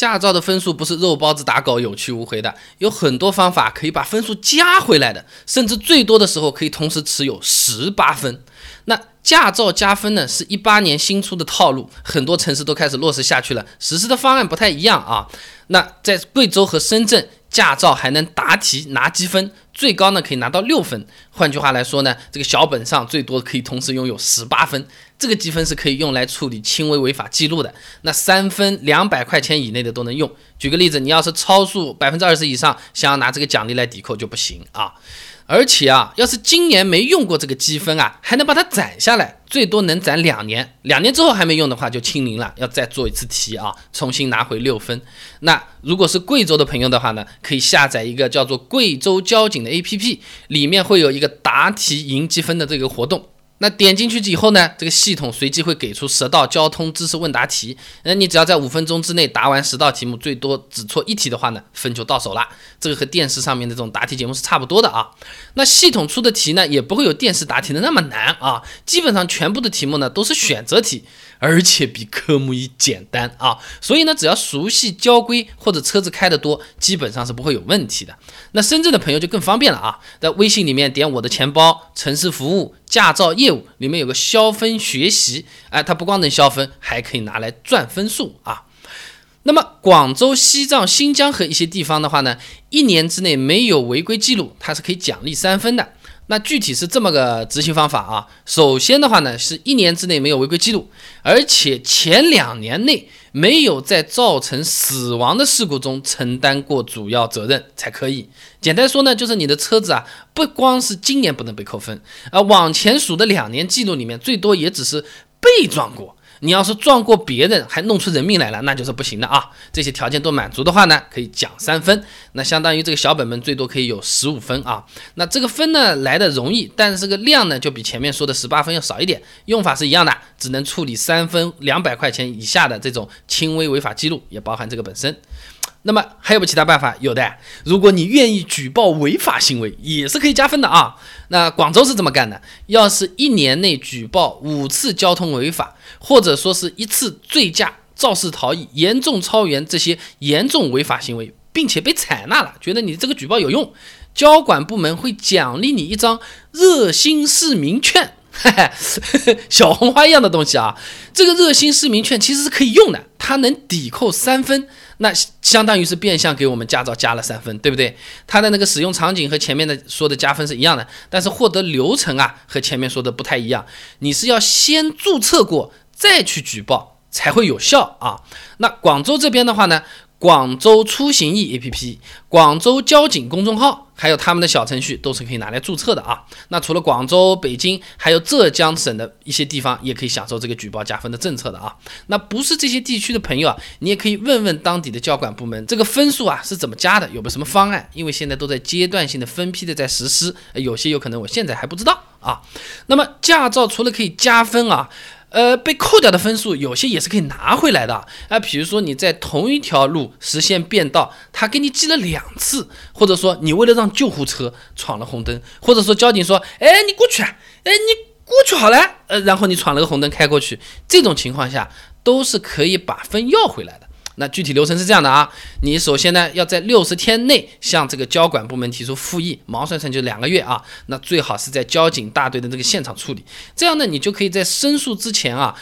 驾照的分数不是肉包子打狗有去无回的，有很多方法可以把分数加回来的，甚至最多的时候可以同时持有十八分。那驾照加分呢，是一八年新出的套路，很多城市都开始落实下去了，实施的方案不太一样啊。那在贵州和深圳，驾照还能答题拿积分。最高呢可以拿到六分，换句话来说呢，这个小本上最多可以同时拥有十八分，这个积分是可以用来处理轻微违法记录的。那三分两百块钱以内的都能用。举个例子，你要是超速百分之二十以上，想要拿这个奖励来抵扣就不行啊。而且啊，要是今年没用过这个积分啊，还能把它攒下来，最多能攒两年。两年之后还没用的话，就清零了，要再做一次题啊，重新拿回六分。那如果是贵州的朋友的话呢，可以下载一个叫做贵州交警的 APP，里面会有一个答题赢积分的这个活动。那点进去以后呢，这个系统随机会给出十道交通知识问答题，那你只要在五分钟之内答完十道题目，最多只错一题的话呢，分就到手了。这个和电视上面的这种答题节目是差不多的啊。那系统出的题呢，也不会有电视答题的那么难啊，基本上全部的题目呢都是选择题。而且比科目一简单啊，所以呢，只要熟悉交规或者车子开得多，基本上是不会有问题的。那深圳的朋友就更方便了啊，在微信里面点我的钱包、城市服务、驾照业里面有个消分学习，哎，它不光能消分，还可以拿来赚分数啊。那么广州、西藏、新疆和一些地方的话呢，一年之内没有违规记录，它是可以奖励三分的。那具体是这么个执行方法啊。首先的话呢，是一年之内没有违规记录，而且前两年内没有在造成死亡的事故中承担过主要责任才可以。简单说呢，就是你的车子啊，不光是今年不能被扣分，啊，往前数的两年记录里面，最多也只是被撞过。你要是撞过别人还弄出人命来了，那就是不行的啊！这些条件都满足的话呢，可以奖三分，那相当于这个小本本最多可以有十五分啊。那这个分呢来的容易，但是这个量呢就比前面说的十八分要少一点。用法是一样的，只能处理三分两百块钱以下的这种轻微违法记录，也包含这个本身。那么还有没有其他办法？有的，如果你愿意举报违法行为，也是可以加分的啊。那广州是这么干的：要是一年内举报五次交通违法，或者说是一次醉驾、肇事逃逸、严重超员这些严重违法行为，并且被采纳了，觉得你这个举报有用，交管部门会奖励你一张热心市民券，小红花一样的东西啊。这个热心市民券其实是可以用的，它能抵扣三分。那相当于是变相给我们驾照加了三分，对不对？它的那个使用场景和前面的说的加分是一样的，但是获得流程啊和前面说的不太一样。你是要先注册过再去举报才会有效啊。那广州这边的话呢？广州出行易 APP、广州交警公众号，还有他们的小程序，都是可以拿来注册的啊。那除了广州、北京，还有浙江省的一些地方，也可以享受这个举报加分的政策的啊。那不是这些地区的朋友啊，你也可以问问当地的交管部门，这个分数啊是怎么加的，有没有什么方案？因为现在都在阶段性的分批的在实施，有些有可能我现在还不知道啊。那么驾照除了可以加分啊。呃，被扣掉的分数有些也是可以拿回来的。啊，比如说你在同一条路实现变道，他给你记了两次，或者说你为了让救护车闯了红灯，或者说交警说，哎，你过去，哎，你过去好了，呃，然后你闯了个红灯开过去，这种情况下都是可以把分要回来的。那具体流程是这样的啊，你首先呢要在六十天内向这个交管部门提出复议，毛算算就两个月啊，那最好是在交警大队的这个现场处理，这样呢你就可以在申诉之前啊。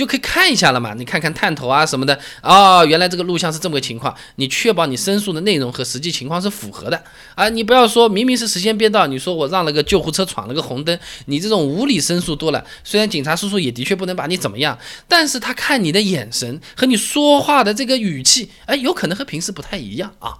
就可以看一下了嘛，你看看探头啊什么的哦，原来这个录像是这么个情况，你确保你申诉的内容和实际情况是符合的啊，你不要说明明是时间变道，你说我让了个救护车闯了个红灯，你这种无理申诉多了，虽然警察叔叔也的确不能把你怎么样，但是他看你的眼神和你说话的这个语气，哎，有可能和平时不太一样啊。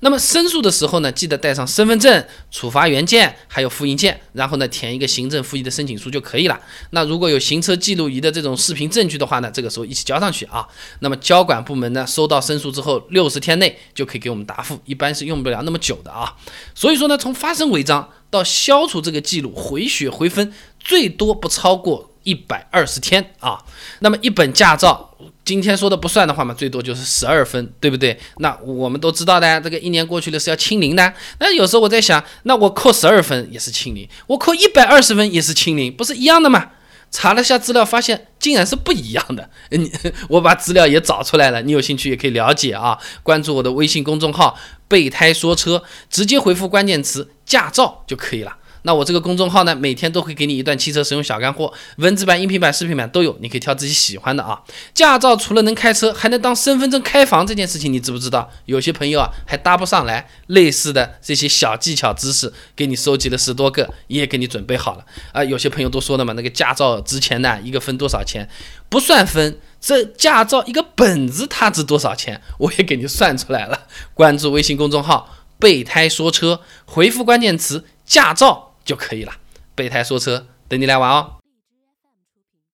那么申诉的时候呢，记得带上身份证、处罚原件还有复印件，然后呢填一个行政复议的申请书就可以了。那如果有行车记录仪的这种视频证证据的话呢，这个时候一起交上去啊。那么交管部门呢收到申诉之后，六十天内就可以给我们答复，一般是用不了那么久的啊。所以说呢，从发生违章到消除这个记录、回血回分，最多不超过一百二十天啊。那么一本驾照。今天说的不算的话嘛，最多就是十二分，对不对？那我们都知道的，这个一年过去了是要清零的。那有时候我在想，那我扣十二分也是清零，我扣一百二十分也是清零，不是一样的吗？查了下资料，发现竟然是不一样的。你 我把资料也找出来了，你有兴趣也可以了解啊。关注我的微信公众号“备胎说车”，直接回复关键词“驾照”就可以了。那我这个公众号呢，每天都会给你一段汽车使用小干货，文字版、音频版、视频版都有，你可以挑自己喜欢的啊。驾照除了能开车，还能当身份证开房，这件事情你知不知道？有些朋友啊还搭不上来，类似的这些小技巧知识，给你收集了十多个，也给你准备好了啊。有些朋友都说了嘛，那个驾照值钱呢，一个分多少钱？不算分，这驾照一个本子它值多少钱？我也给你算出来了。关注微信公众号“备胎说车”，回复关键词“驾照”。就可以了。备胎说车，等你来玩哦。